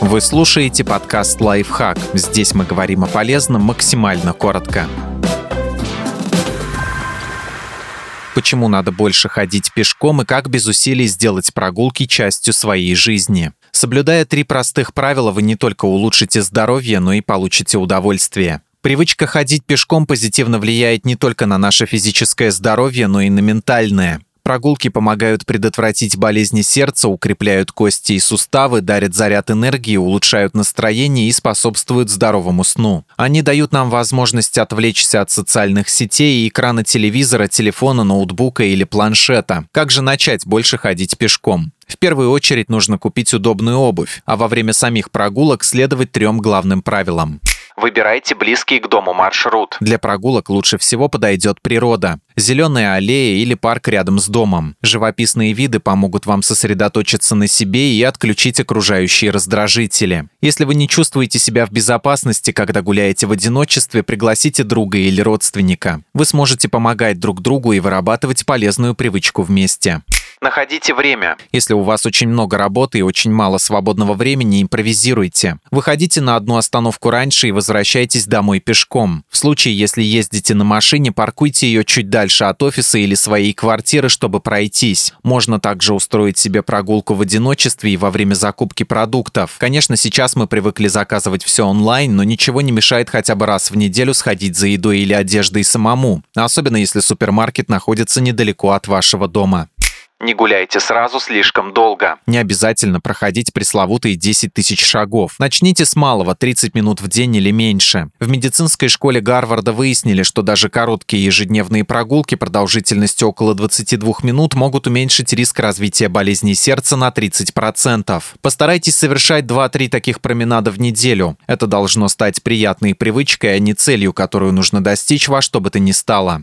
Вы слушаете подкаст «Лайфхак». Здесь мы говорим о полезном максимально коротко. Почему надо больше ходить пешком и как без усилий сделать прогулки частью своей жизни? Соблюдая три простых правила, вы не только улучшите здоровье, но и получите удовольствие. Привычка ходить пешком позитивно влияет не только на наше физическое здоровье, но и на ментальное. Прогулки помогают предотвратить болезни сердца, укрепляют кости и суставы, дарят заряд энергии, улучшают настроение и способствуют здоровому сну. Они дают нам возможность отвлечься от социальных сетей экрана телевизора, телефона, ноутбука или планшета. Как же начать больше ходить пешком? В первую очередь нужно купить удобную обувь, а во время самих прогулок следовать трем главным правилам. Выбирайте близкий к дому маршрут. Для прогулок лучше всего подойдет природа. Зеленая аллея или парк рядом с домом. Живописные виды помогут вам сосредоточиться на себе и отключить окружающие раздражители. Если вы не чувствуете себя в безопасности, когда гуляете в одиночестве, пригласите друга или родственника. Вы сможете помогать друг другу и вырабатывать полезную привычку вместе. Находите время. Если у вас очень много работы и очень мало свободного времени, импровизируйте. Выходите на одну остановку раньше и возвращайтесь домой пешком. В случае, если ездите на машине, паркуйте ее чуть дальше от офиса или своей квартиры, чтобы пройтись. Можно также устроить себе прогулку в одиночестве и во время закупки продуктов. Конечно, сейчас мы привыкли заказывать все онлайн, но ничего не мешает хотя бы раз в неделю сходить за едой или одеждой самому, особенно если супермаркет находится недалеко от вашего дома. Не гуляйте сразу слишком долго. Не обязательно проходить пресловутые 10 тысяч шагов. Начните с малого, 30 минут в день или меньше. В медицинской школе Гарварда выяснили, что даже короткие ежедневные прогулки продолжительностью около 22 минут могут уменьшить риск развития болезней сердца на 30%. Постарайтесь совершать 2-3 таких променада в неделю. Это должно стать приятной привычкой, а не целью, которую нужно достичь во что бы то ни стало.